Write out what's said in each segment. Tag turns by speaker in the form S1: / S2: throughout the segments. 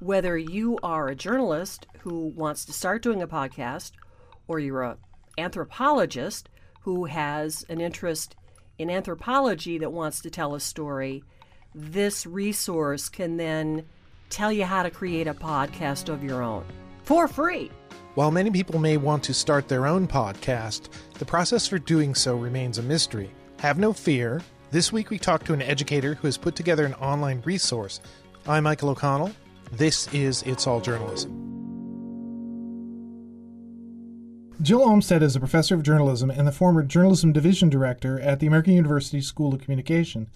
S1: whether you are a journalist who wants to start doing a podcast or you're an anthropologist who has an interest in anthropology that wants to tell a story, this resource can then tell you how to create a podcast of your own for free.
S2: While many people may want to start their own podcast, the process for doing so remains a mystery. Have no fear. This week we talked to an educator who has put together an online resource. I'm Michael O'Connell. This is It's All Journalism. Jill Olmsted is a professor of journalism and the former journalism division director at the American University School of Communication.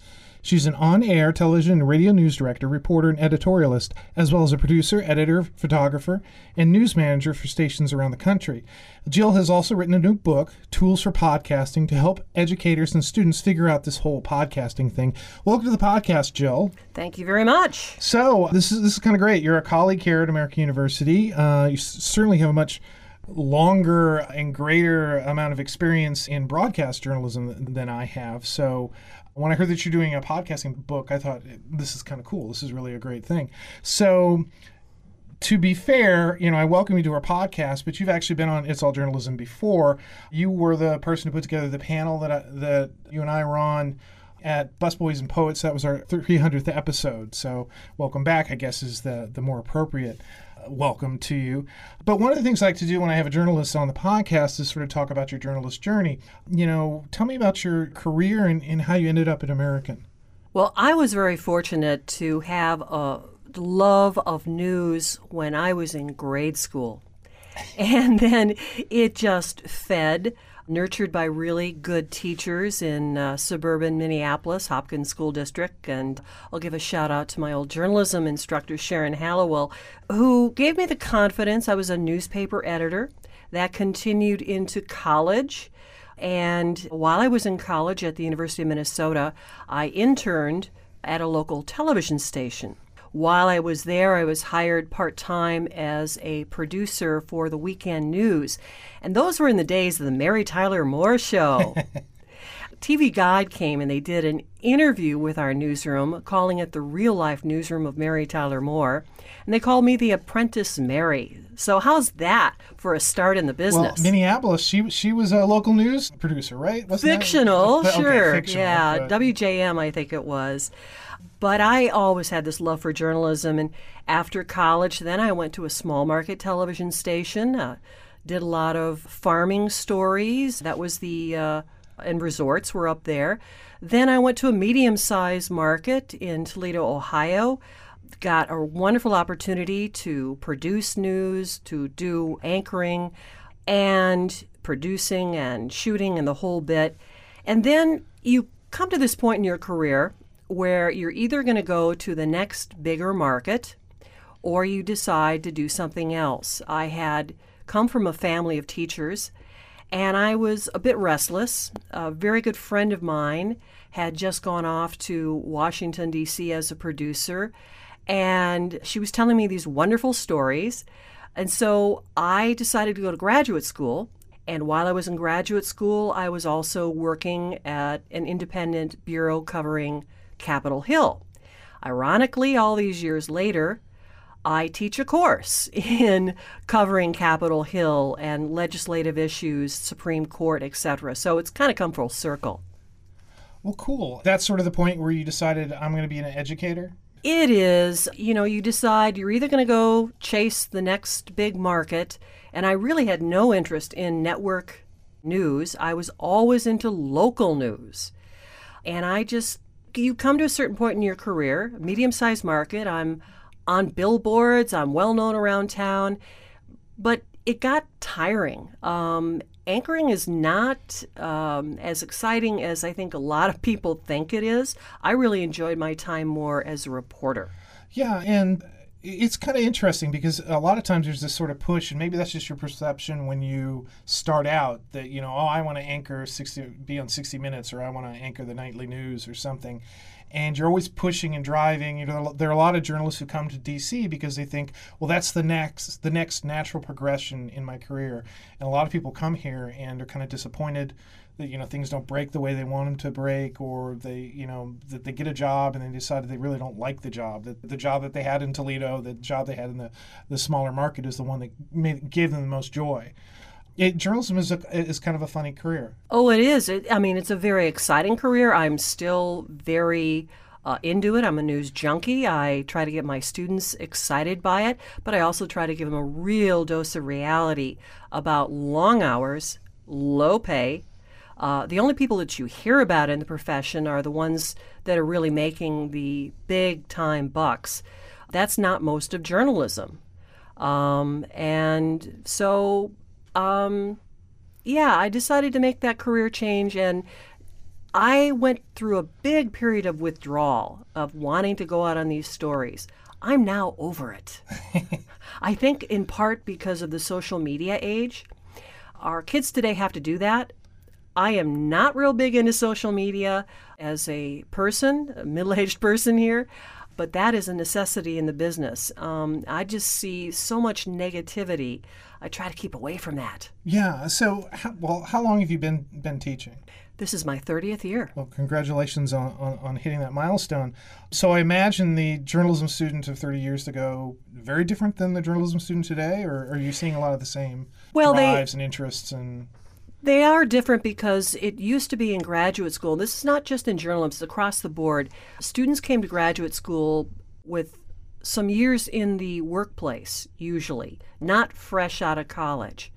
S2: She's an on air television and radio news director, reporter, and editorialist, as well as a producer, editor, photographer, and news manager for stations around the country. Jill has also written a new book, Tools for Podcasting, to help educators and students figure out this whole podcasting thing. Welcome to the podcast, Jill.
S1: Thank you very much.
S2: So, this is, this is kind of great. You're a colleague here at American University. Uh, you certainly have a much longer and greater amount of experience in broadcast journalism than I have. So when I heard that you're doing a podcasting book, I thought this is kind of cool. This is really a great thing. So to be fair, you know, I welcome you to our podcast, but you've actually been on It's All Journalism before. You were the person who put together the panel that I, that you and I were on at Busboys and Poets. That was our 300th episode. So welcome back, I guess, is the the more appropriate welcome to you. But one of the things I like to do when I have a journalist on the podcast is sort of talk about your journalist journey. You know, tell me about your career and, and how you ended up at American.
S1: Well, I was very fortunate to have a love of news when I was in grade school. And then it just fed nurtured by really good teachers in uh, suburban Minneapolis, Hopkins School District. And I'll give a shout out to my old journalism instructor, Sharon Hallowell, who gave me the confidence. I was a newspaper editor. That continued into college. And while I was in college at the University of Minnesota, I interned at a local television station. While I was there, I was hired part time as a producer for the weekend news. And those were in the days of the Mary Tyler Moore Show. TV Guide came and they did an interview with our newsroom, calling it the real life newsroom of Mary Tyler Moore. And they called me the Apprentice Mary. So how's that for a start in the business?
S2: Well, Minneapolis, she she was a local news producer, right?
S1: Wasn't fictional,
S2: that?
S1: sure.
S2: Okay, fictional,
S1: yeah,
S2: but...
S1: WJM, I think it was. But I always had this love for journalism. And after college, then I went to a small market television station, uh, did a lot of farming stories. That was the, uh, and resorts were up there. Then I went to a medium sized market in Toledo, Ohio. Got a wonderful opportunity to produce news, to do anchoring, and producing and shooting and the whole bit. And then you come to this point in your career where you're either going to go to the next bigger market or you decide to do something else. I had come from a family of teachers and I was a bit restless. A very good friend of mine had just gone off to Washington, D.C. as a producer, and she was telling me these wonderful stories. And so I decided to go to graduate school. And while I was in graduate school, I was also working at an independent bureau covering Capitol Hill. Ironically, all these years later, I teach a course in covering Capitol Hill and legislative issues, Supreme Court, etc. So it's kind of come full circle.
S2: Well, cool. That's sort of the point where you decided I'm going to be an educator?
S1: It is. You know, you decide you're either going to go chase the next big market, and I really had no interest in network news. I was always into local news. And I just you come to a certain point in your career, medium sized market. I'm on billboards, I'm well known around town, but it got tiring. Um, anchoring is not um, as exciting as I think a lot of people think it is. I really enjoyed my time more as a reporter.
S2: Yeah, and it's kind of interesting because a lot of times there's this sort of push, and maybe that's just your perception when you start out that you know, oh, I want to anchor 60, be on 60 Minutes, or I want to anchor the nightly news or something, and you're always pushing and driving. You know, there are a lot of journalists who come to DC because they think, well, that's the next the next natural progression in my career, and a lot of people come here and are kind of disappointed that you know things don't break the way they want them to break, or they you know that they get a job and they decided they really don't like the job. That the job that they had in Toledo, the job they had in the the smaller market, is the one that made, gave them the most joy. Journalism is a, is kind of a funny career.
S1: Oh, it is. It, I mean, it's a very exciting career. I'm still very uh, into it. I'm a news junkie. I try to get my students excited by it, but I also try to give them a real dose of reality about long hours, low pay. Uh, the only people that you hear about in the profession are the ones that are really making the big time bucks. That's not most of journalism. Um, and so um, yeah, I decided to make that career change and I went through a big period of withdrawal of wanting to go out on these stories. I'm now over it. I think in part because of the social media age. Our kids today have to do that. I am not real big into social media as a person, a middle aged person here, but that is a necessity in the business. Um, I just see so much negativity I try to keep away from that.
S2: Yeah. So, how, well, how long have you been been teaching?
S1: This is my 30th year.
S2: Well, congratulations on, on, on, hitting that milestone. So, I imagine the journalism student of 30 years ago very different than the journalism student today, or are you seeing a lot of the same well, drives they, and interests and
S1: they are different because it used to be in graduate school. This is not just in journalism, it's across the board. Students came to graduate school with some years in the workplace, usually, not fresh out of college.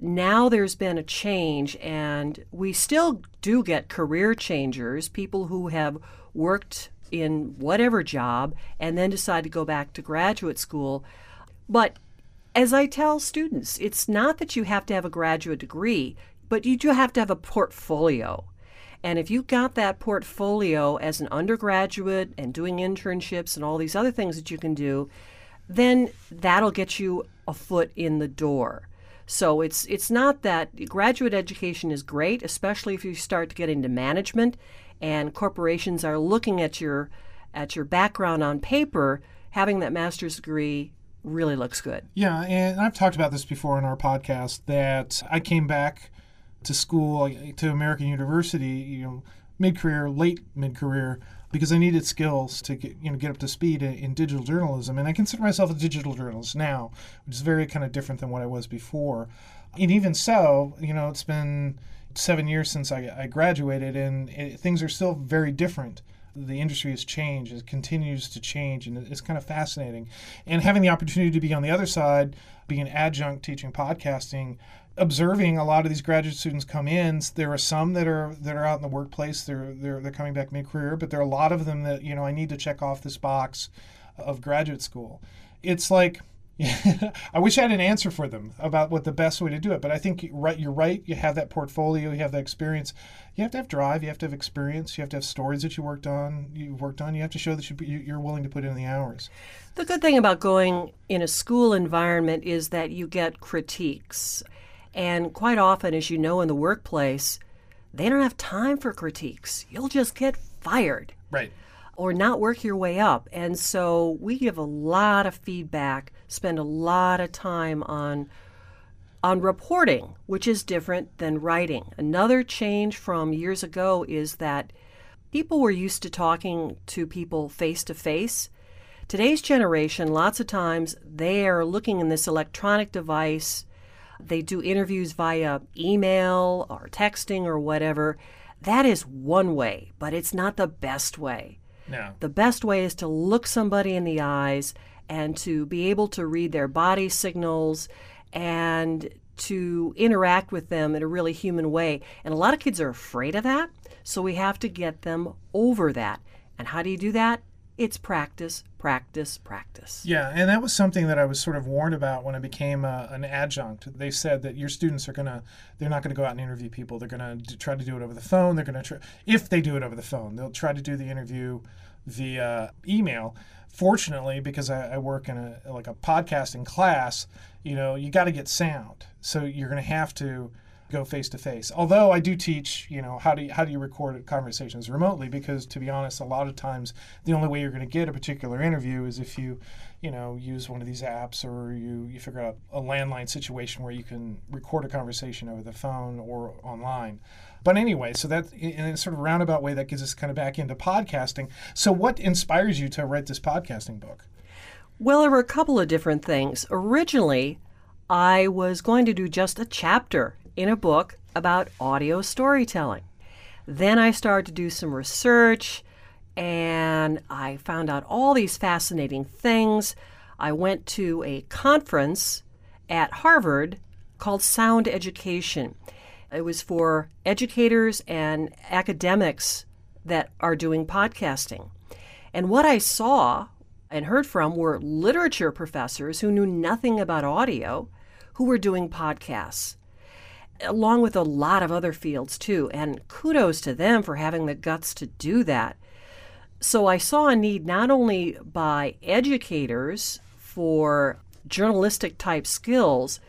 S1: Now there's been a change, and we still do get career changers, people who have worked in whatever job and then decide to go back to graduate school. But as I tell students, it's not that you have to have a graduate degree, but you do have to have a portfolio. And if you got that portfolio as an undergraduate and doing internships and all these other things that you can do, then that'll get you a foot in the door. So it's it's not that graduate education is great, especially if you start to get into management and corporations are looking at your at your background on paper, having that master's degree really looks good.
S2: Yeah, and I've talked about this before in our podcast that I came back to school to American University, you know, mid-career, late mid-career, because I needed skills to get you know get up to speed in, in, digital journalism, and I consider myself a digital journalist now, which is very kind of different than what I was before. And even so, you know, it's been seven years since I, I graduated, and it, things are still very different. The industry has changed. It continues to change and it's kind of fascinating. And having the opportunity to be on the other side being an adjunct teaching podcasting observing a lot of these graduate students come in. There are some that are that are out in the workplace. They're they're they're coming back mid career, but there are a lot of them that you know I need to check off this box of graduate school. It's like. I wish I had an answer for them about what the best way to do it, but I think right, you're right. You have that portfolio, you have that experience. You have to have drive, you have to have experience, you have to have stories that you worked on. You worked on. You have to show that you're willing to put in the hours.
S1: The good thing about going in a school environment is that you get critiques. And quite often, as you know, in the workplace, they don't have time for critiques. You'll just get fired.
S2: Right.
S1: Or not work your way up. And so we give a lot of feedback, spend a lot of time on on reporting, which is different than writing. Another change from years ago is that people were used to talking to people face to face. Today's generation, lots of times, they are looking in this electronic device they do interviews via email or texting or whatever. That is one way, but it's not the best way.
S2: No.
S1: The best way is to look somebody in the eyes and to be able to read their body signals and to interact with them in a really human way. And a lot of kids are afraid of that, so we have to get them over that. And how do you do that? It's practice, practice, practice.
S2: Yeah, and that was something that I was sort of warned about when I became a, uh, an adjunct. They said that your students are to, they're not to go out and interview people. They're going to try to do it over the phone. They're going to try, if they do it over the phone, they'll try to do the interview via email. Fortunately, because I, I work in a like a podcasting class, you know, you got to get sound. So you're to have to go face to face. Although I do teach, you know, how do you, how do you record conversations remotely? Because to be honest, a lot of times the only way you're going to get a particular interview is if you, you know, use one of these apps or you you figure out a landline situation where you can record a conversation over the phone or online. But anyway, so that in a sort of roundabout way that gets us kind of back into podcasting. So what inspires you to write this podcasting book?
S1: Well, there were a couple of different things. Originally, I was going to do just a chapter in a book about audio storytelling. Then I started to do some research and I found out all these fascinating things. I went to a conference at Harvard called Sound Education. It was for educators and academics that are doing podcasting. And what I saw and heard from were literature professors who knew nothing about audio who were doing podcasts, along with a lot of other fields too. And kudos to them for having the guts to do that. So I saw a need not only by educators for journalistic type skills,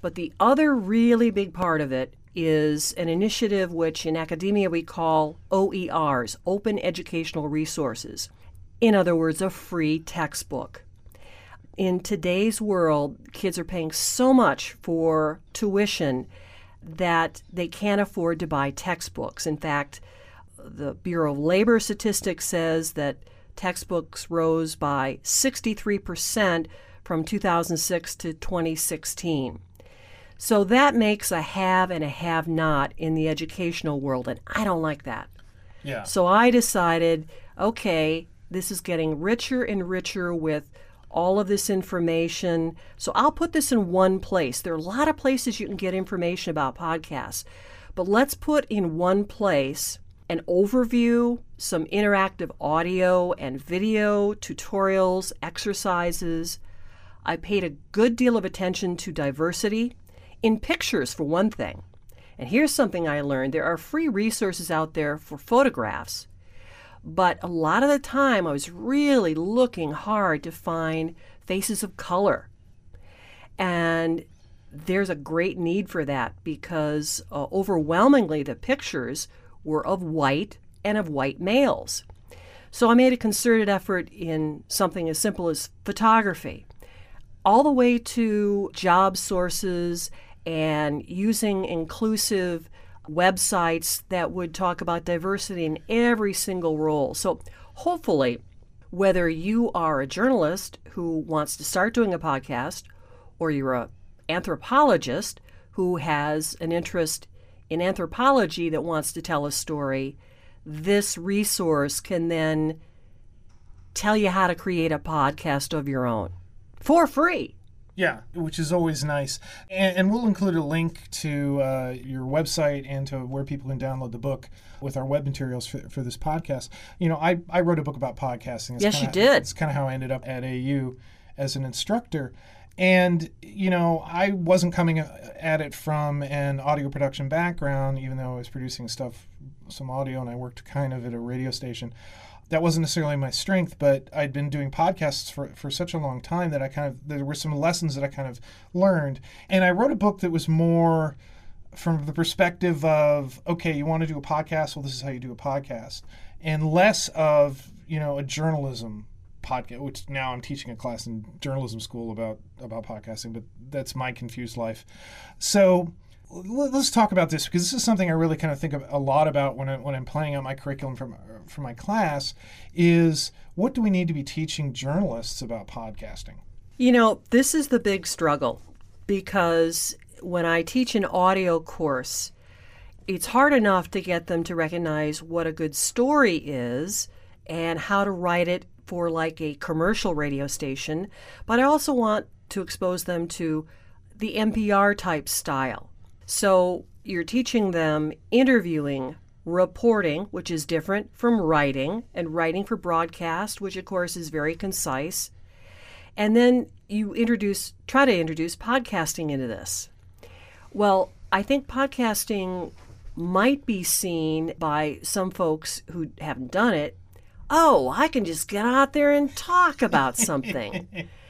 S1: but the other really big part of it is an initiative which in academia we call OERs, Open Educational Resources. In other words, a free textbook in today's world, kids are paying so much for tuition that they can't afford to buy textbooks. In fact, the Bureau of Labor Statistics says that textbooks rose by 63% from 2006 to 2016. So that makes a have and a have not in the educational world, and I don't like that.
S2: Yeah.
S1: So I decided, okay, this is getting richer and richer with all of this information. So I'll put this in one place. There are a lot of places you can get information about podcasts, but let's put in one place an overview, some interactive audio and video, tutorials, exercises. I paid a good deal of attention to diversity in pictures, for one thing. And here's something I learned there are free resources out there for photographs but a lot of the time, I was really looking hard to find faces of color. And there's a great need for that because uh, overwhelmingly the pictures were of white and of white males. So I made a concerted effort in something as simple as photography, all the way to job sources and using inclusive websites that would talk about diversity in every single role. So hopefully, whether you are a journalist who wants to start doing a podcast or you're an anthropologist who has an interest in anthropology that wants to tell a story, this resource can then tell you how to create a podcast of your own for free.
S2: Yeah, which is always nice. And, and we'll include a link to uh, your website and to where people can download the book with our web materials for, for this podcast. You know, I, I wrote a book about podcasting.
S1: It's yes,
S2: kinda,
S1: you did.
S2: It's kind of how I ended up at AU as an instructor. And, you know, I wasn't coming at it from an audio production background, even though I was producing stuff, some audio, and I worked kind of at a radio station that wasn't necessarily my strength, but I'd been doing podcasts for, for such a long time that I kind of, there were some lessons that I kind of learned. And I wrote a book that was more from the perspective of, okay, you want to do a podcast? Well, this is how you do a podcast. And less of, you know, a journalism podcast, which now I'm teaching a class in journalism school about, about podcasting, but that's my confused life. So, let's talk about this because this is something I really kind of think a lot about when, I, when I'm planning out my curriculum my, for my class is what do we need to be teaching journalists about podcasting?
S1: You know, this is the big struggle because when I teach an audio course, it's hard enough to get them to recognize what a good story is and how to write it for like a commercial radio station, but I also want to expose them to the NPR type style so you're teaching them interviewing, reporting, which is different from writing, and writing for broadcast, which of course is very concise. And then you introduce, try to introduce podcasting into this. Well, I think podcasting might be seen by some folks who haven't done it. Oh, I can just get out there and talk about something.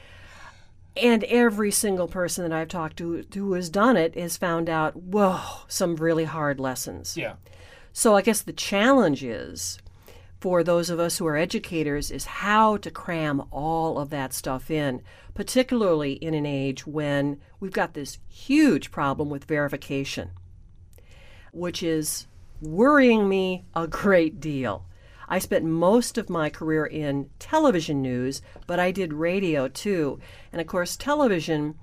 S1: And every single person that I've talked to who has done it has found out, whoa, some really hard lessons.
S2: Yeah.
S1: So I guess the challenge is for those of us who are educators is how to cram all of that stuff in, particularly in an age when we've got this huge problem with verification, which is worrying me a great deal. I spent most of my career in television news, but I did radio too. And of course, television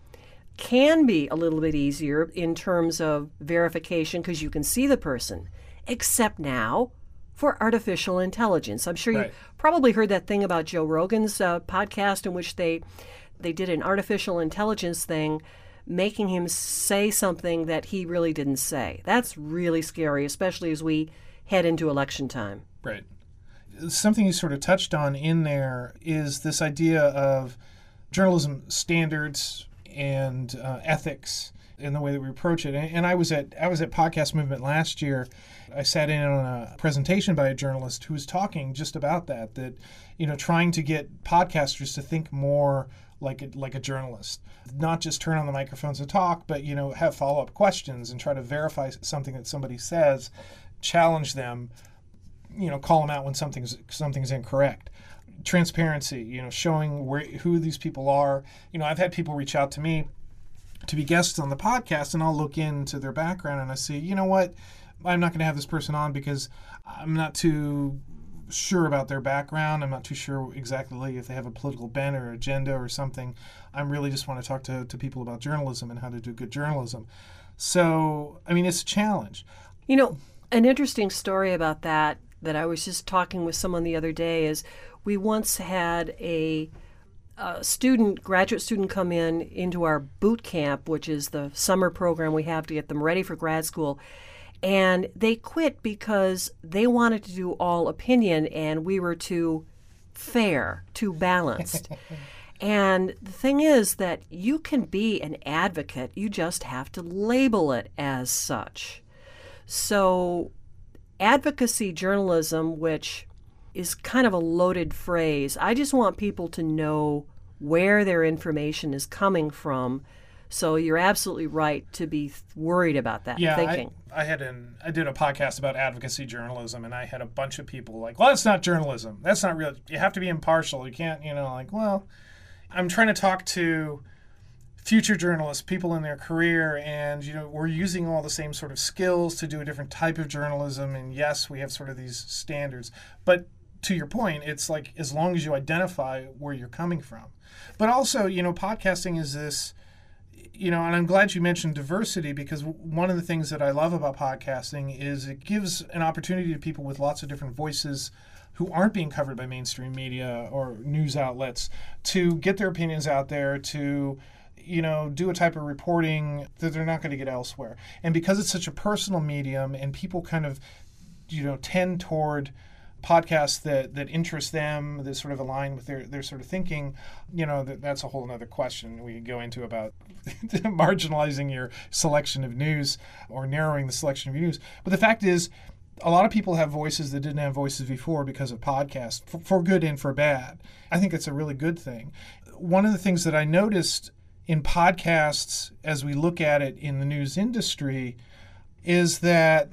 S1: can be a little bit easier in terms of verification because you can see the person, except now for artificial intelligence. I'm sure
S2: Right.
S1: you probably heard that thing about Joe Rogan's uh, podcast in which they they did an artificial intelligence thing making him say something that he really didn't say. That's really scary, especially as we head into election time.
S2: Right. Something you sort of touched on in there is this idea of journalism standards and uh, ethics in the way that we approach it. And, and I was at I was at Podcast Movement last year. I sat in on a presentation by a journalist who was talking just about that. That you know, trying to get podcasters to think more like a, like a journalist, not just turn on the microphones and talk, but you know, have follow up questions and try to verify something that somebody says, challenge them you know call them out when something's something's incorrect. Transparency you know showing where who these people are. You know i've had people reach out to me to be guests on the podcast and i'll look into their background and i see you know what? I'm not going to have this person on because i'm not too sure about their background. I'm not too sure exactly if they have a political bent or agenda or something. I'm really just want to talk to, to people about journalism and how to do good journalism. So i mean it's a challenge.
S1: You know, an interesting story about that that I was just talking with someone the other day is we once had a, a student, graduate student, come in into our boot camp, which is the summer program we have to get them ready for grad school. And they quit because they wanted to do all opinion and we were too fair, too balanced. And the thing is that you can be an advocate, you just have to label it as such. So, advocacy journalism, which is kind of a loaded phrase, I just want people to know where their information is coming from. So, you're absolutely right to be worried about that
S2: yeah,
S1: thinking.
S2: I, I had an I did a podcast about advocacy journalism, and I had a bunch of people like, "Well, that's not journalism. That's not real. You have to be impartial. You can't, you know, like, well." I'm trying to talk to future journalists, people in their career, and you know, we're using all the same sort of skills to do a different type of journalism. And yes, we have sort of these standards, but to your point, it's like as long as you identify where you're coming from. But also, you know, podcasting is this you know, and I'm glad you mentioned diversity because one of the things that I love about podcasting is it gives an opportunity to people with lots of different voices who aren't being covered by mainstream media or news outlets to get their opinions out there to you know do a type of reporting that they're not going to get elsewhere. And because it's such a personal medium and people kind of you know tend toward podcasts that that interest them that sort of align with their their sort of thinking you know that, that's a whole other question we could go into about marginalizing your selection of news or narrowing the selection of news. But the fact is a lot of people have voices that didn't have voices before because of podcasts for, for good and for bad. I think it's a really good thing. One of the things that i noticed in podcasts as we look at it in the news industry is that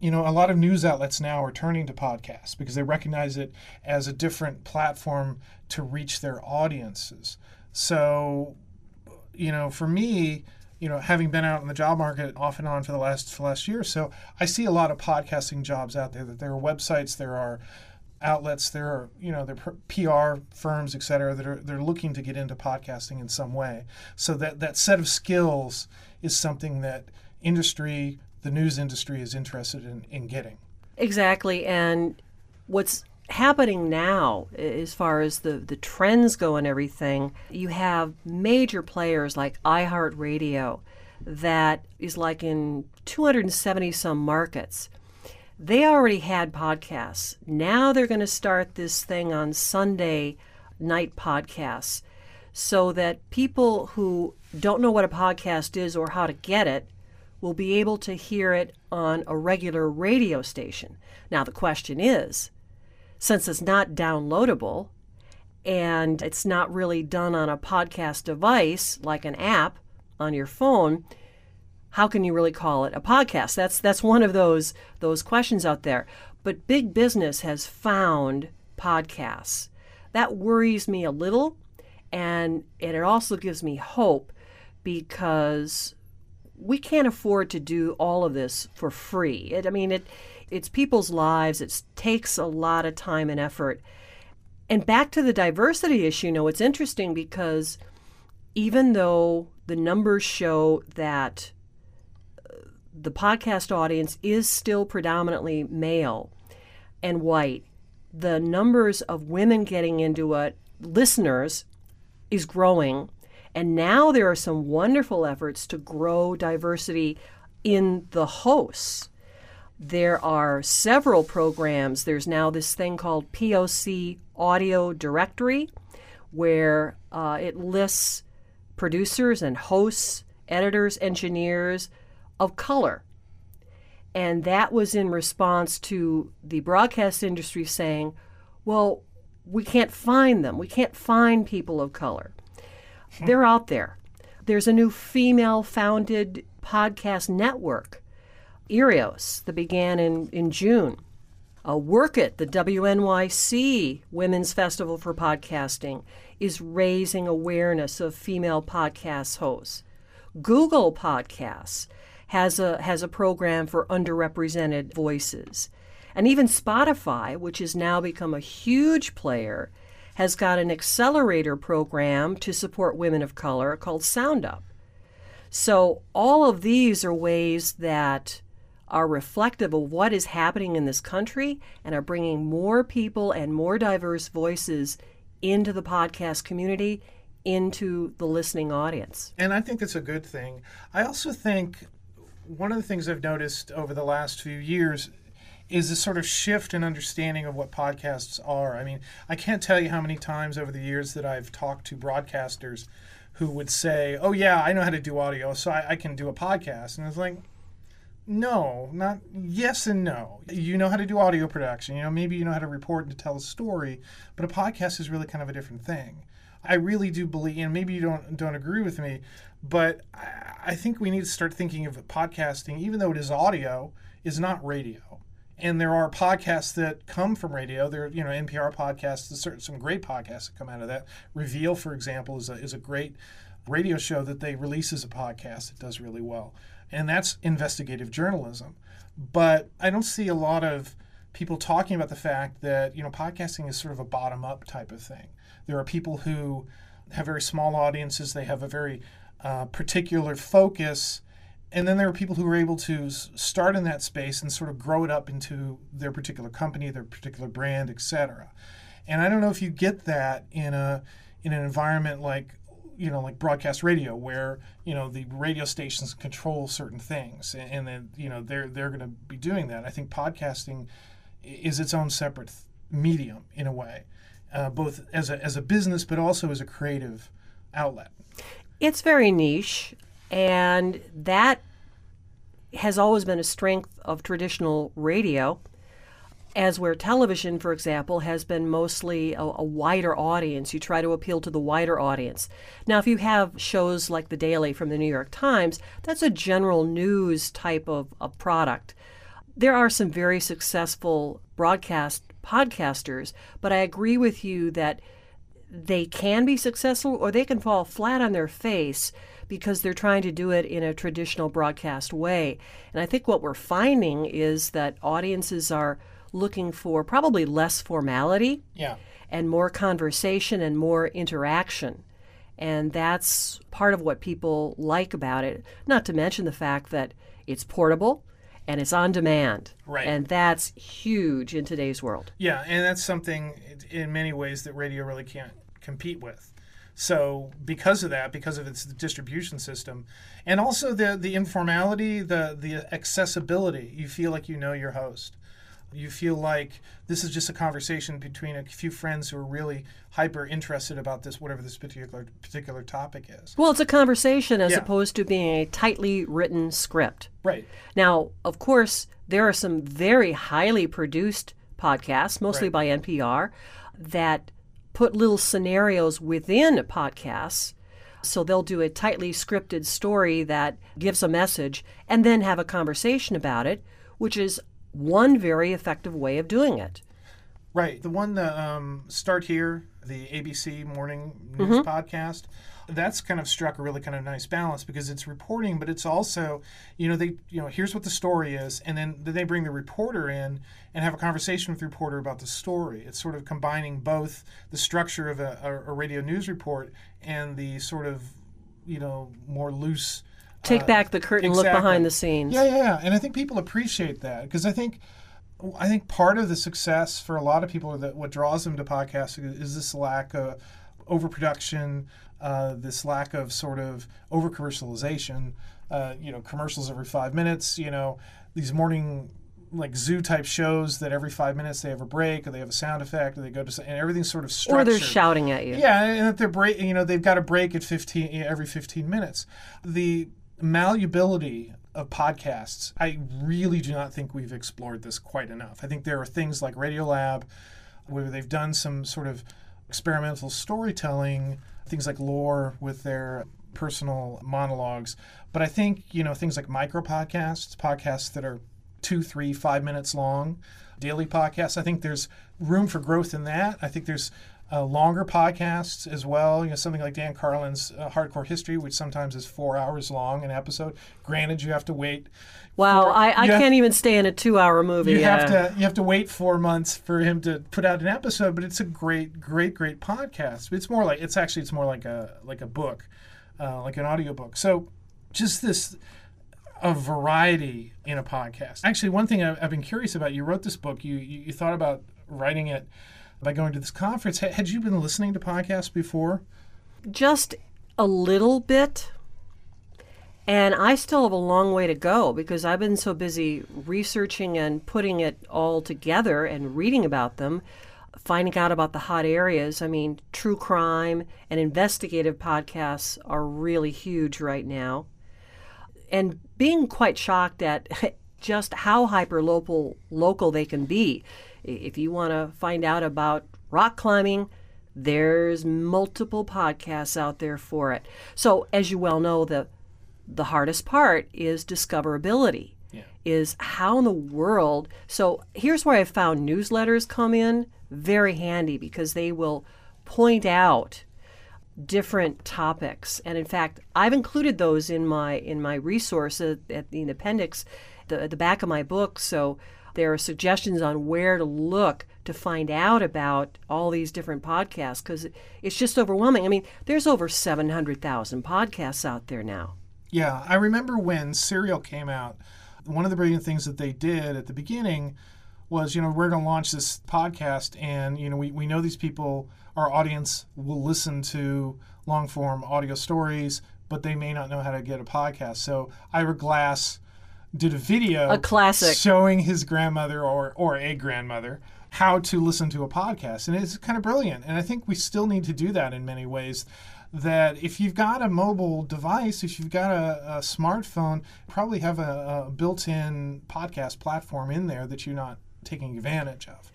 S2: you know, a lot of news outlets now are turning to podcasts because they recognize it as a different platform to reach their audiences. So, you know, for me, you know, having been out in the job market off and on for the last for the last year or so, I see a lot of podcasting jobs out there. That there are websites, there are outlets, there are you know, there PR firms, et cetera, that are they're looking to get into podcasting in some way. So that that set of skills is something that industry the news industry is interested in, in getting.
S1: Exactly. And what's happening now, as far as the, the trends go and everything, you have major players like iHeartRadio that is like in 270 some markets. They already had podcasts. Now they're going to start this thing on Sunday night podcasts so that people who don't know what a podcast is or how to get it will be able to hear it on a regular radio station. Now, the question is since it's not downloadable, and it's not really done on a podcast device like an app on your phone, how can you really call it a podcast? That's that's one of those those questions out there. But big business has found podcasts. That worries me a little and and it also gives me hope because we can't afford to do all of this for free. It, I mean, it it's people's lives. It takes a lot of time and effort. And back to the diversity issue, you know, it's interesting because even though the numbers show that the podcast audience is still predominantly male and white, the numbers of women getting into it, listeners, is growing. And now there are some wonderful efforts to grow diversity in the hosts. There are several programs. There's now this thing called POC Audio Directory, where uh, it lists producers and hosts, editors, engineers of color. And that was in response to the broadcast industry saying, well, we can't find them. We can't find people of color. They're out there. There's a new female founded podcast network, Earios, that began in, in June. Uh, Werk It, the WNYC Women's Festival for Podcasting, is raising awareness of female podcast hosts. Google Podcasts has a, has a program for underrepresented voices. And even Spotify, which has now become a huge player, has got an accelerator program to support women of color called Sound Up. So, all of these are ways that are reflective of what is happening in this country and are bringing more people and more diverse voices into the podcast community, into the listening audience.
S2: And I think that's a good thing. I also think one of the things I've noticed over the last few years is this sort of shift in understanding of what podcasts are. I mean, I can't tell you how many times over the years that I've talked to broadcasters who would say, "Oh yeah, I know how to do audio, so I, I can do a podcast," and it's like, no, not yes and no. You know how to do audio production. You know, maybe you know how to report and to tell a story, but a podcast is really kind of a different thing. I really do believe, and maybe you don't don't agree with me, but I, think we need to start thinking of podcasting, even though it is audio, is not radio and there are podcasts that come from radio. There, you know, NPR podcasts. There's some great podcasts that come out of that. Reveal, for example, is a, is a great radio show that they release as a podcast. It does really well, and that's investigative journalism. But I don't see a lot of people talking about the fact that you know podcasting is sort of a bottom up type of thing. There are people who have very small audiences. They have a very uh, particular focus and then there are people who are able to start in that space and sort of grow it up into their particular company, their particular brand, etc. And I don't know if you get that in a in an environment like you know like broadcast radio where you know the radio stations control certain things and, and then you know they're they're going to be doing that. I think podcasting is its own separate medium in a way, uh, both as a as a business but also as a creative outlet.
S1: It's very niche. And that has always been a strength of traditional radio, as where television, for example, has been mostly a, a, wider audience. You try to appeal to the wider audience. Now, if you have shows like The Daily from the New York Times, that's a general news type of, of product. There are some very successful broadcast podcasters, but I agree with you that they can be successful or they can fall flat on their face because they're trying to do it in a traditional broadcast way. And I think what we're finding is that audiences are looking for probably less formality
S2: yeah.
S1: and more conversation and more interaction. And that's part of what people like about it, not to mention the fact that it's portable and it's on demand.
S2: Right.
S1: And that's huge in today's world.
S2: Yeah, and that's something in many ways that radio really can't compete with. So because of that, because of its distribution system, and also the the informality, the the accessibility, you feel like you know your host. You feel like this is just a conversation between a few friends who are really hyper interested about this, whatever this particular particular topic is.
S1: Well, it's a conversation as yeah. opposed to being a tightly written script.
S2: Right.
S1: Now, of course, there are some very highly produced podcasts, mostly right. by NPR, that put little scenarios within podcasts. So they'll do a tightly scripted story that gives a message and then have a conversation about it, which is one very effective way of doing it.
S2: Right. The one that um, Start Here, the ABC morning news
S1: Mm-hmm.
S2: podcast, that's kind of struck a really kind of nice balance because it's reporting, but it's also, you know, they, you know, here's what the story is, and then then they bring the reporter in and have a conversation with the reporter about the story. It's sort of combining both the structure of a, a, a radio news report and the sort of, you know, more loose.
S1: Take
S2: uh,
S1: back the curtain, look behind the scenes.
S2: Yeah, yeah, yeah. and I think people appreciate that because I think I think part of the success for a lot of people that what draws them to podcasting is this lack of overproduction, uh, this lack of sort of over commercialization. Uh, you know, commercials every five minutes. You know, these morning like zoo type shows that every five minutes they have a break or they have a sound effect or they go to and everything's sort of structured.
S1: Or they're shouting at you.
S2: Yeah, and that they're break. You know, they've got a break at fifteen every fifteen minutes. The malleability of podcasts, I really do not think we've explored this quite enough. I think there are things like Radiolab, where they've done some sort of experimental storytelling, things like lore with their personal monologues. But I think you know things like micro podcasts, podcasts that are two, three, five minutes long, daily podcasts. I think there's room for growth in that. I think there's uh, longer podcasts as well. You know, something like Dan Carlin's uh, Hardcore History, which sometimes is four hours long an episode. Granted, you have to wait.
S1: Wow, I, I can't even stay in a two-hour movie.
S2: You
S1: yeah.
S2: have to you have to wait four months for him to put out an episode, but it's a great, great, great podcast. It's more like it's actually it's more like a like a book, uh, like an audiobook. So just this a variety in a podcast. Actually, one thing I've, I've been curious about. You wrote this book. You, you you thought about writing it by going to this conference. Ha- Had you been listening to podcasts before?
S1: just a little bit. And I still have a long way to go because I've been so busy researching and putting it all together and reading about them, finding out about the hot areas. I mean, true crime and investigative podcasts are really huge right now. And being quite shocked at just how hyper local local they can be. If you want to find out about rock climbing, there's multiple podcasts out there for it. So, as you well know, the the hardest part is discoverability. Is how in the world? So here's where I found newsletters come in very handy because they will point out different topics. And in fact, I've included those in my in my resource at, at the appendix, the at the back of my book. So there are suggestions on where to look to find out about all these different podcasts because it's just overwhelming. I mean, there's over 700,000 podcasts out there now.
S2: Yeah, I remember when Serial came out. One of the brilliant things that they did at the beginning was, you know, we're going to launch this podcast, and you know, we, we know these people, our audience will listen to long form audio stories, but they may not know how to get a podcast. So Ira Glass did a video,
S1: A classic.
S2: showing his grandmother or or a grandmother how to listen to a podcast, and it's kind of brilliant. And I think we still need to do that in many ways that if you've got a mobile device, if you've got a, a smartphone, probably have a, a built-in podcast platform in there that you're not taking advantage of.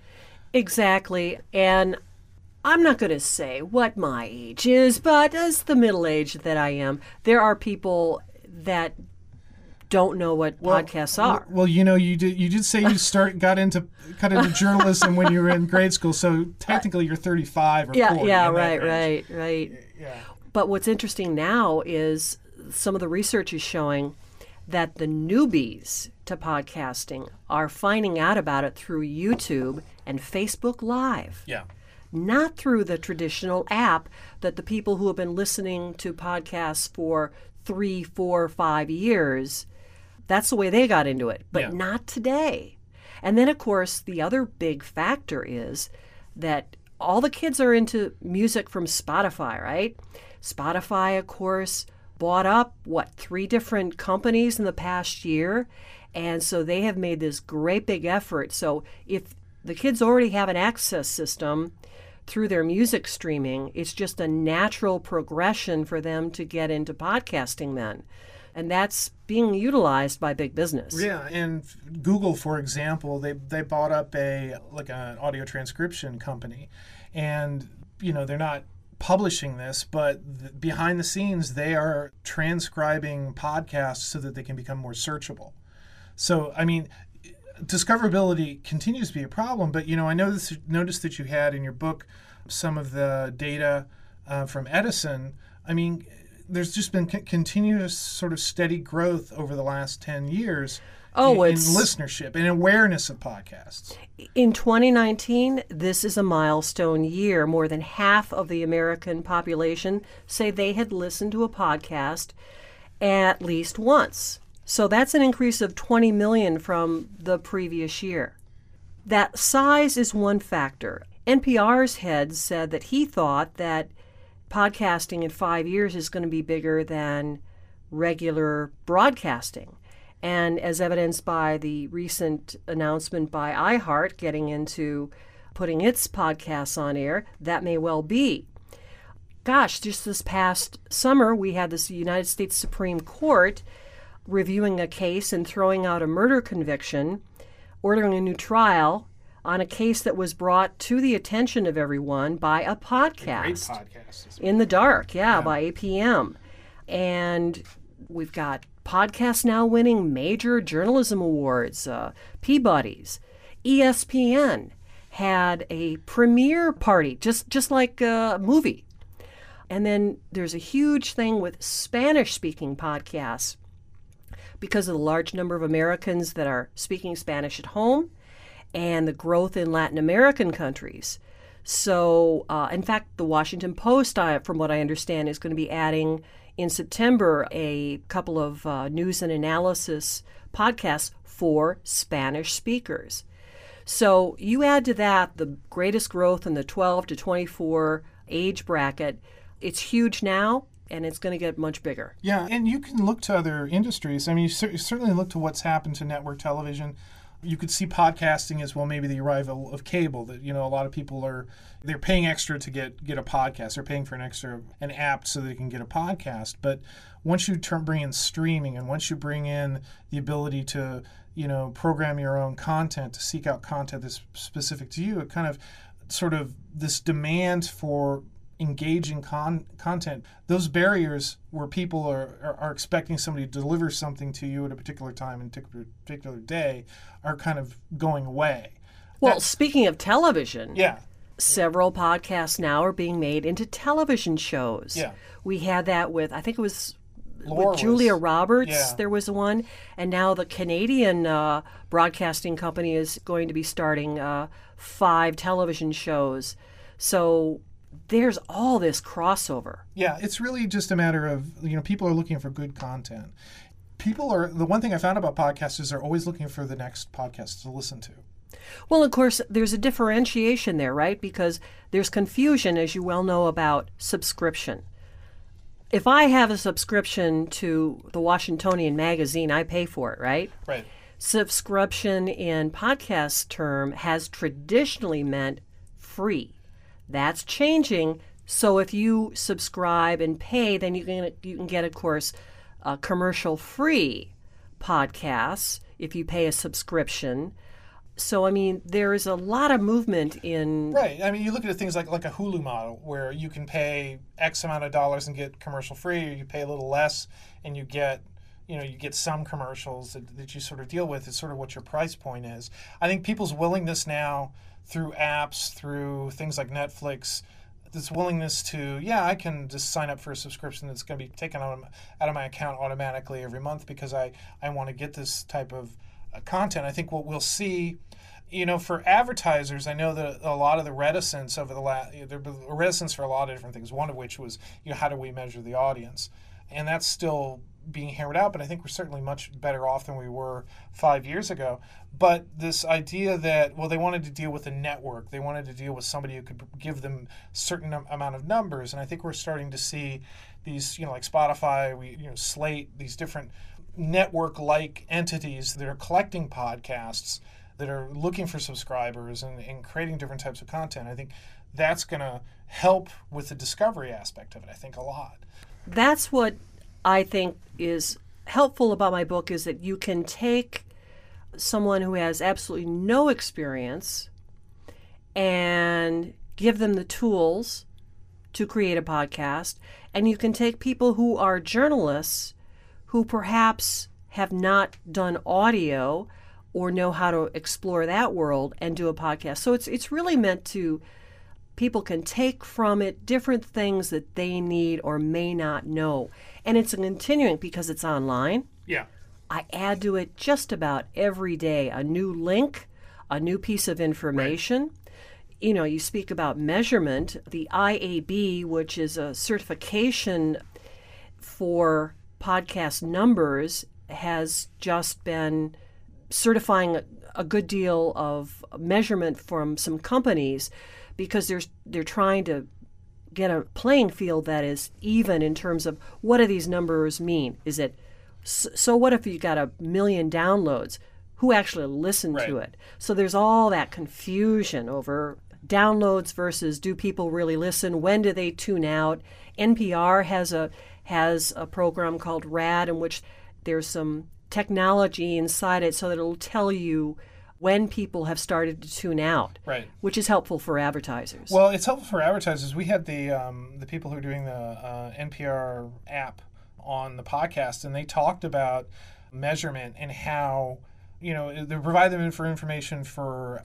S1: Exactly. And I'm not going to say what my age is, but as the middle age that I am, there are people that don't know what podcasts are.
S2: Well, you know, you did you did say you start got into got into journalism when you were in grade school, so technically you're 35 or
S1: yeah,
S2: 40.
S1: yeah, right, right, right.
S2: Yeah.
S1: But what's interesting now is some of the research is showing that the newbies to podcasting are finding out about it through YouTube and Facebook Live.
S2: Yeah.
S1: not through the traditional app that the people who have been listening to podcasts for three, four, five years, that's the way they got into it, but
S2: Yeah.
S1: not today. And then, of course, the other big factor is that all the kids are into music from Spotify, right? Spotify, of course, bought up, what, three different companies in the past year. And so they have made this great big effort. So if the kids already have an access system through their music streaming, it's just a natural progression for them to get into podcasting then. And that's being utilized by big business.
S2: Yeah, and Google, for example, they they bought up a like an audio transcription company, and you know, they're not publishing this, but th- behind the scenes, they are transcribing podcasts so that they can become more searchable. So, I mean, discoverability continues to be a problem, but you know, I noticed noticed that you had in your book some of the data uh, from Edison. I mean, there's just been c- continuous sort of steady growth over the last 10 years
S1: Oh,
S2: in, in listenership and awareness of podcasts.
S1: In 2019, this is a milestone year. More than half of the American population say they had listened to a podcast at least once. So that's an increase of 20 million from the previous year. That size is one factor. NPR's head said that he thought that podcasting in five years is going to be bigger than regular broadcasting. And as evidenced by the recent announcement by iHeart getting into putting its podcasts on air, that may well be. Gosh, just this past summer, we had this United States Supreme Court reviewing a case and throwing out a murder conviction, ordering a new trial on a case that was brought to the attention of everyone by a podcast
S2: Great podcasts.
S1: in the dark, yeah, by APM. And we've got podcasts now winning major journalism awards, uh, Peabody's, ESPN had a premiere party, just just like a movie. And then there's a huge thing with Spanish speaking podcasts because of the large number of Americans that are speaking Spanish at home and the growth in Latin American countries. So, uh, in fact, the Washington Post, uh, from what I understand, is going to be adding in September a couple of uh, news and analysis podcasts for Spanish speakers. So, you add to that the greatest growth in the 12 to 24 age bracket. It's huge now, and it's going to get much bigger.
S2: Yeah, and you can look to other industries. I mean, you cer- certainly look to what's happened to network television. You could see podcasting as well, maybe the arrival of cable. That you know, a lot of people are they're paying extra to get get a podcast. They're paying for an extra an app so they can get a podcast. But once you turn bring in streaming, and once you bring in the ability to you know program your own content to seek out content that's specific to you, it kind of sort of this demand for engaging con- content those barriers where people are, are, are expecting somebody to deliver something to you at a particular time and a particular day are kind of going away
S1: Well, speaking of television,
S2: yeah
S1: several podcasts now are being made into television shows.
S2: Yeah.
S1: We had that with, I think it was
S2: Laura
S1: with Julia
S2: was-
S1: Roberts.
S2: yeah.
S1: There was one, and now the Canadian uh, broadcasting company is going to be starting uh, five television shows. So there's all this crossover.
S2: Yeah, it's really just a matter of you know people are looking for good content. People are the one thing I found about podcasts is they're always looking for the next podcast to listen to.
S1: Well, of course, there's a differentiation there, right? Because there's confusion, as you well know, about subscription. If I have a subscription to the Washingtonian magazine, I pay for it, right?
S2: Right.
S1: Subscription in podcast term has traditionally meant free. That's changing. So if you subscribe and pay, then you can you can get, of course, uh, commercial free podcasts if you pay a subscription. So I mean, there is a lot of movement in
S2: Right. I mean, you look at things like like a Hulu model where you can pay X amount of dollars and get commercial free, or you pay a little less and you get you know you get some commercials that, that you sort of deal with. It's sort of what your price point is. I think people's willingness now through apps, through things like Netflix, this willingness to yeah, I can just sign up for a subscription that's going to be taken out of, out of my account automatically every month because I I want to get this type of uh, content. I think what we'll see you know, for advertisers, I know that a lot of the reticence over the last, there reticence for a lot of different things. One of which was, you know, how do we measure the audience, and that's still being hammered out. But I think we're certainly much better off than we were five years ago. But this idea that, well, they wanted to deal with a network, they wanted to deal with somebody who could give them certain amount of numbers, and I think we're starting to see these, you know, like Spotify, we, you know, Slate, these different network-like entities that are collecting podcasts that are looking for subscribers and, and creating different types of content. I think that's going to help with the discovery aspect of it. I think a lot.
S1: that's what I think is helpful about my book is that you can take someone who has absolutely no experience and give them the tools to create a podcast, and you can take people who are journalists who perhaps have not done audio or know how to explore that world and do a podcast. So it's it's really meant to people can take from it different things that they need or may not know. And it's continuing because it's online.
S2: Yeah.
S1: I add to it just about every day a new link, a new piece of information. Right. You know, you speak about measurement. The IAB, which is a certification for podcast numbers, has just been certifying a good deal of measurement from some companies because they're they're trying to get a playing field that is even in terms of what do these numbers mean? Is it so what if you got a million downloads? Who actually listened right. to it? So there's all that confusion over downloads versus do people really listen? When do they tune out? NPR has a has a program called RAD in which there's some technology inside it so that it'll tell you when people have started to tune out,
S2: right?
S1: Which is helpful for advertisers.
S2: Well, it's helpful for advertisers. We had the um, the people who are doing the uh, NPR app on the podcast, and they talked about measurement and how you know they provide them for information for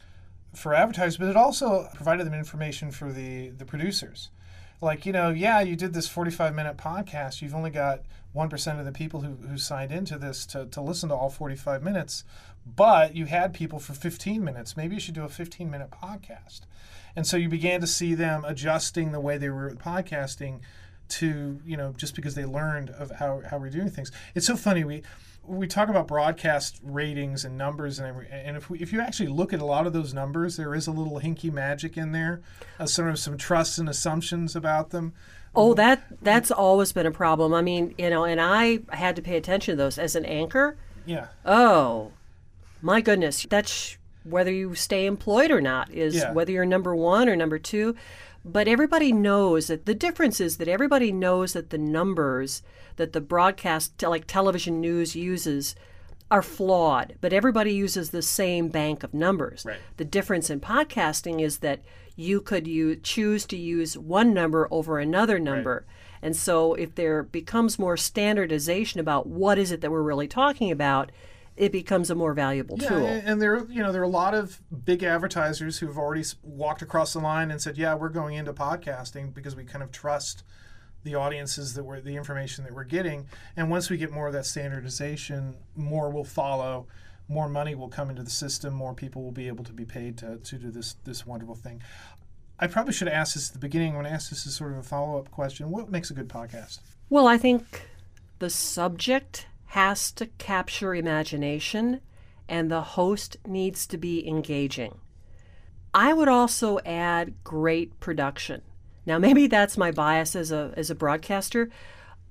S2: for advertisers, but it also provided them information for the the producers. Like you know, yeah, you did this forty five minute podcast. You've only got one percent of the people who, who signed into this to, to listen to all forty five minutes, but you had people for fifteen minutes. Maybe you should do a fifteen minute podcast. And so you began to see them adjusting the way they were podcasting to you know just because they learned of how, how we're doing things. It's so funny we we talk about broadcast ratings and numbers and every, and if we, if you actually look at a lot of those numbers there is a little hinky magic in there uh, sort of some trusts and assumptions about them.
S1: Oh that that's always been a problem. I mean you know and i had to pay attention to those. As an anchor?
S2: Yeah.
S1: Oh my goodness that's whether you stay employed or not is yeah. whether you're number one or number two but everybody knows that the difference is that everybody knows that the numbers that the broadcast, like television news, uses are flawed, but everybody uses the same bank of numbers.
S2: Right.
S1: The difference in podcasting is that you could use, choose to use one number over another number. Right. And so if there becomes more standardization about what is it that we're really talking about, it becomes a more valuable
S2: yeah,
S1: tool.
S2: And there, you know, there are a lot of big advertisers who've already walked across the line and said, "Yeah, we're going into podcasting because we kind of trust the audiences that we're the information that we're getting." And once we get more of that standardization, more will follow. More money will come into the system. More people will be able to be paid to, to do this this wonderful thing. I probably should have asked this at the beginning. When I asked this as sort of a follow up question, what makes a good podcast?
S1: Well, I think the subject has to capture imagination and the host needs to be engaging. I would also add great production. Now, maybe that's my bias as a, as a broadcaster,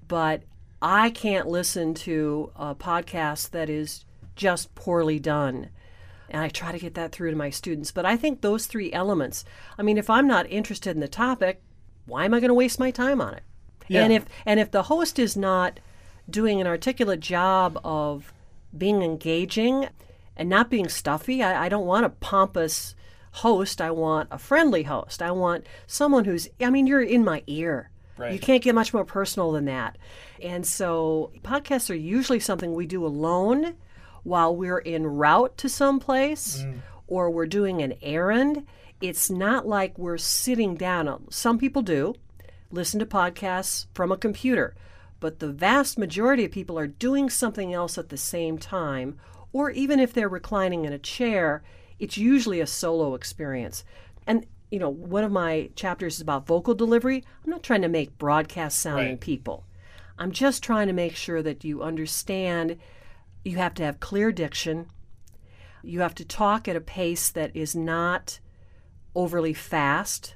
S1: but I can't listen to a podcast that is just poorly done. And I try to get that through to my students. But I think those three elements, I mean, if I'm not interested in the topic, why am I going to waste my time on it? Yeah. And if and if the host is not doing an articulate job of being engaging and not being stuffy. I, I don't want a pompous host. I want a friendly host. I want someone who's, I mean, you're in my ear.
S2: Right.
S1: You can't get much more personal than that. And so podcasts are usually something we do alone while we're en route to someplace mm. or we're doing an errand. It's not like we're sitting down. Some people do listen to podcasts from a computer but the vast majority of people are doing something else at the same time, or even if they're reclining in a chair, it's usually a solo experience. And you know, one of my chapters is about vocal delivery. I'm not trying to make broadcast sounding right. people. I'm just trying to make sure that you understand you have to have clear diction. You have to talk at a pace that is not overly fast.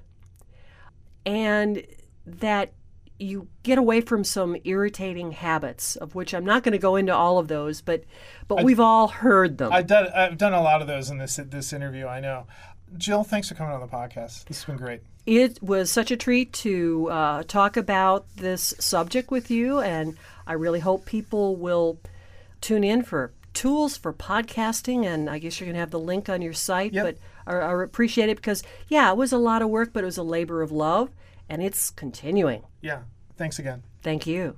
S1: And that you get away from some irritating habits, of which I'm not going to go into all of those, but but I, we've all heard them.
S2: I've done I've done a lot of those in this this interview. I know. Jill, thanks for coming on the podcast. This has been great.
S1: It was such a treat to uh, talk about this subject with you, and I really hope people will tune in for tools for podcasting. And I guess you're going to have the link on your site,
S2: yep.
S1: but I, I appreciate it because, yeah, it was a lot of work, but it was a labor of love and it's continuing.
S2: Yeah. Thanks again.
S1: Thank you.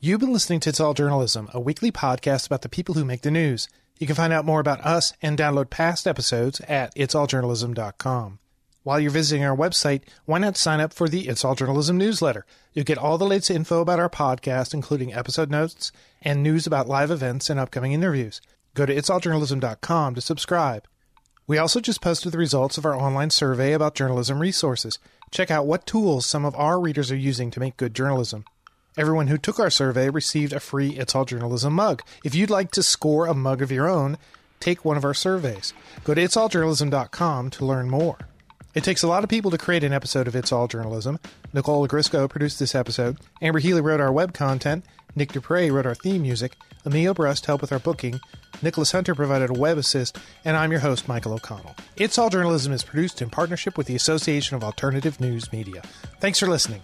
S2: You've been listening to It's All Journalism, a weekly podcast about the people who make the news. You can find out more about us and download past episodes at itsalljournalism.com. While you're visiting our website, why not sign up for the It's All Journalism newsletter? You'll get all the latest info about our podcast, including episode notes and news about live events and upcoming interviews. Go to itsalljournalism.com to subscribe. We also just posted the results of our online survey about journalism resources. Check out what tools some of our readers are using to make good journalism. Everyone who took our survey received a free It's All Journalism mug. If you'd like to score a mug of your own, take one of our surveys. Go to itsalljournalism.com to learn more. It takes a lot of people to create an episode of It's All Journalism. Nicole Grisco produced this episode. Amber Healy wrote our web content. Nick Dupre wrote our theme music. Emilio Brust helped with our booking. Nicholas Hunter provided a web assist. And I'm your host, Michael O'Connell. It's All Journalism is produced in partnership with the Association of Alternative News Media. Thanks for listening.